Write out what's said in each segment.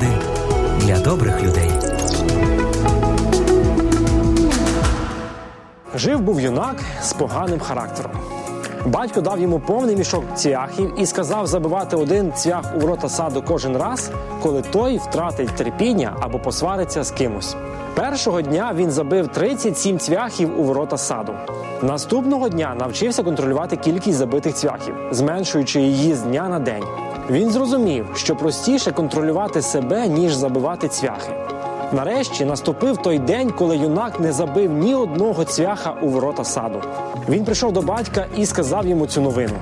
Поради для добрих людей. Жив був юнак з поганим характером. Батько дав йому повний мішок цвяхів і сказав забивати один цвях у ворота саду кожен раз, коли той втратить терпіння або посвариться з кимось. Першого дня він забив 37 цвяхів у ворота саду. Наступного дня навчився контролювати кількість забитих цвяхів, зменшуючи її з дня на день. Він зрозумів, що простіше контролювати себе, ніж забивати цвяхи. Нарешті наступив той день, коли юнак не забив ні одного цвяха у ворота саду. Він прийшов до батька і сказав йому цю новину.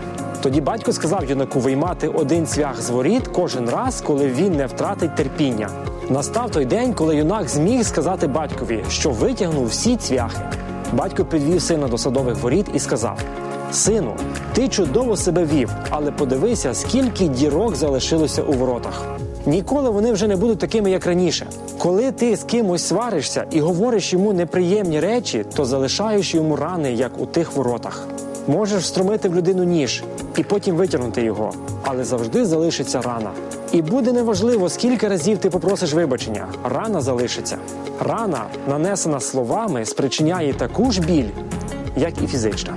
Тоді батько сказав юнаку виймати один цвях з воріт кожен раз, коли він не втратить терпіння. Настав той день, коли юнак зміг сказати батькові, що витягнув всі цвяхи. Батько підвів сина до садових воріт і сказав: Сину, ти чудово себе вів, але подивися, скільки дірок залишилося у воротах. Ніколи вони вже не будуть такими, як раніше. Коли ти з кимось сваришся і говориш йому неприємні речі, то залишаєш йому рани, як у тих воротах. Можеш встромити в людину ніж і потім витягнути його, але завжди залишиться рана. І буде неважливо, скільки разів ти попросиш вибачення, рана залишиться. Рана, нанесена словами, спричиняє таку ж біль, як і фізична.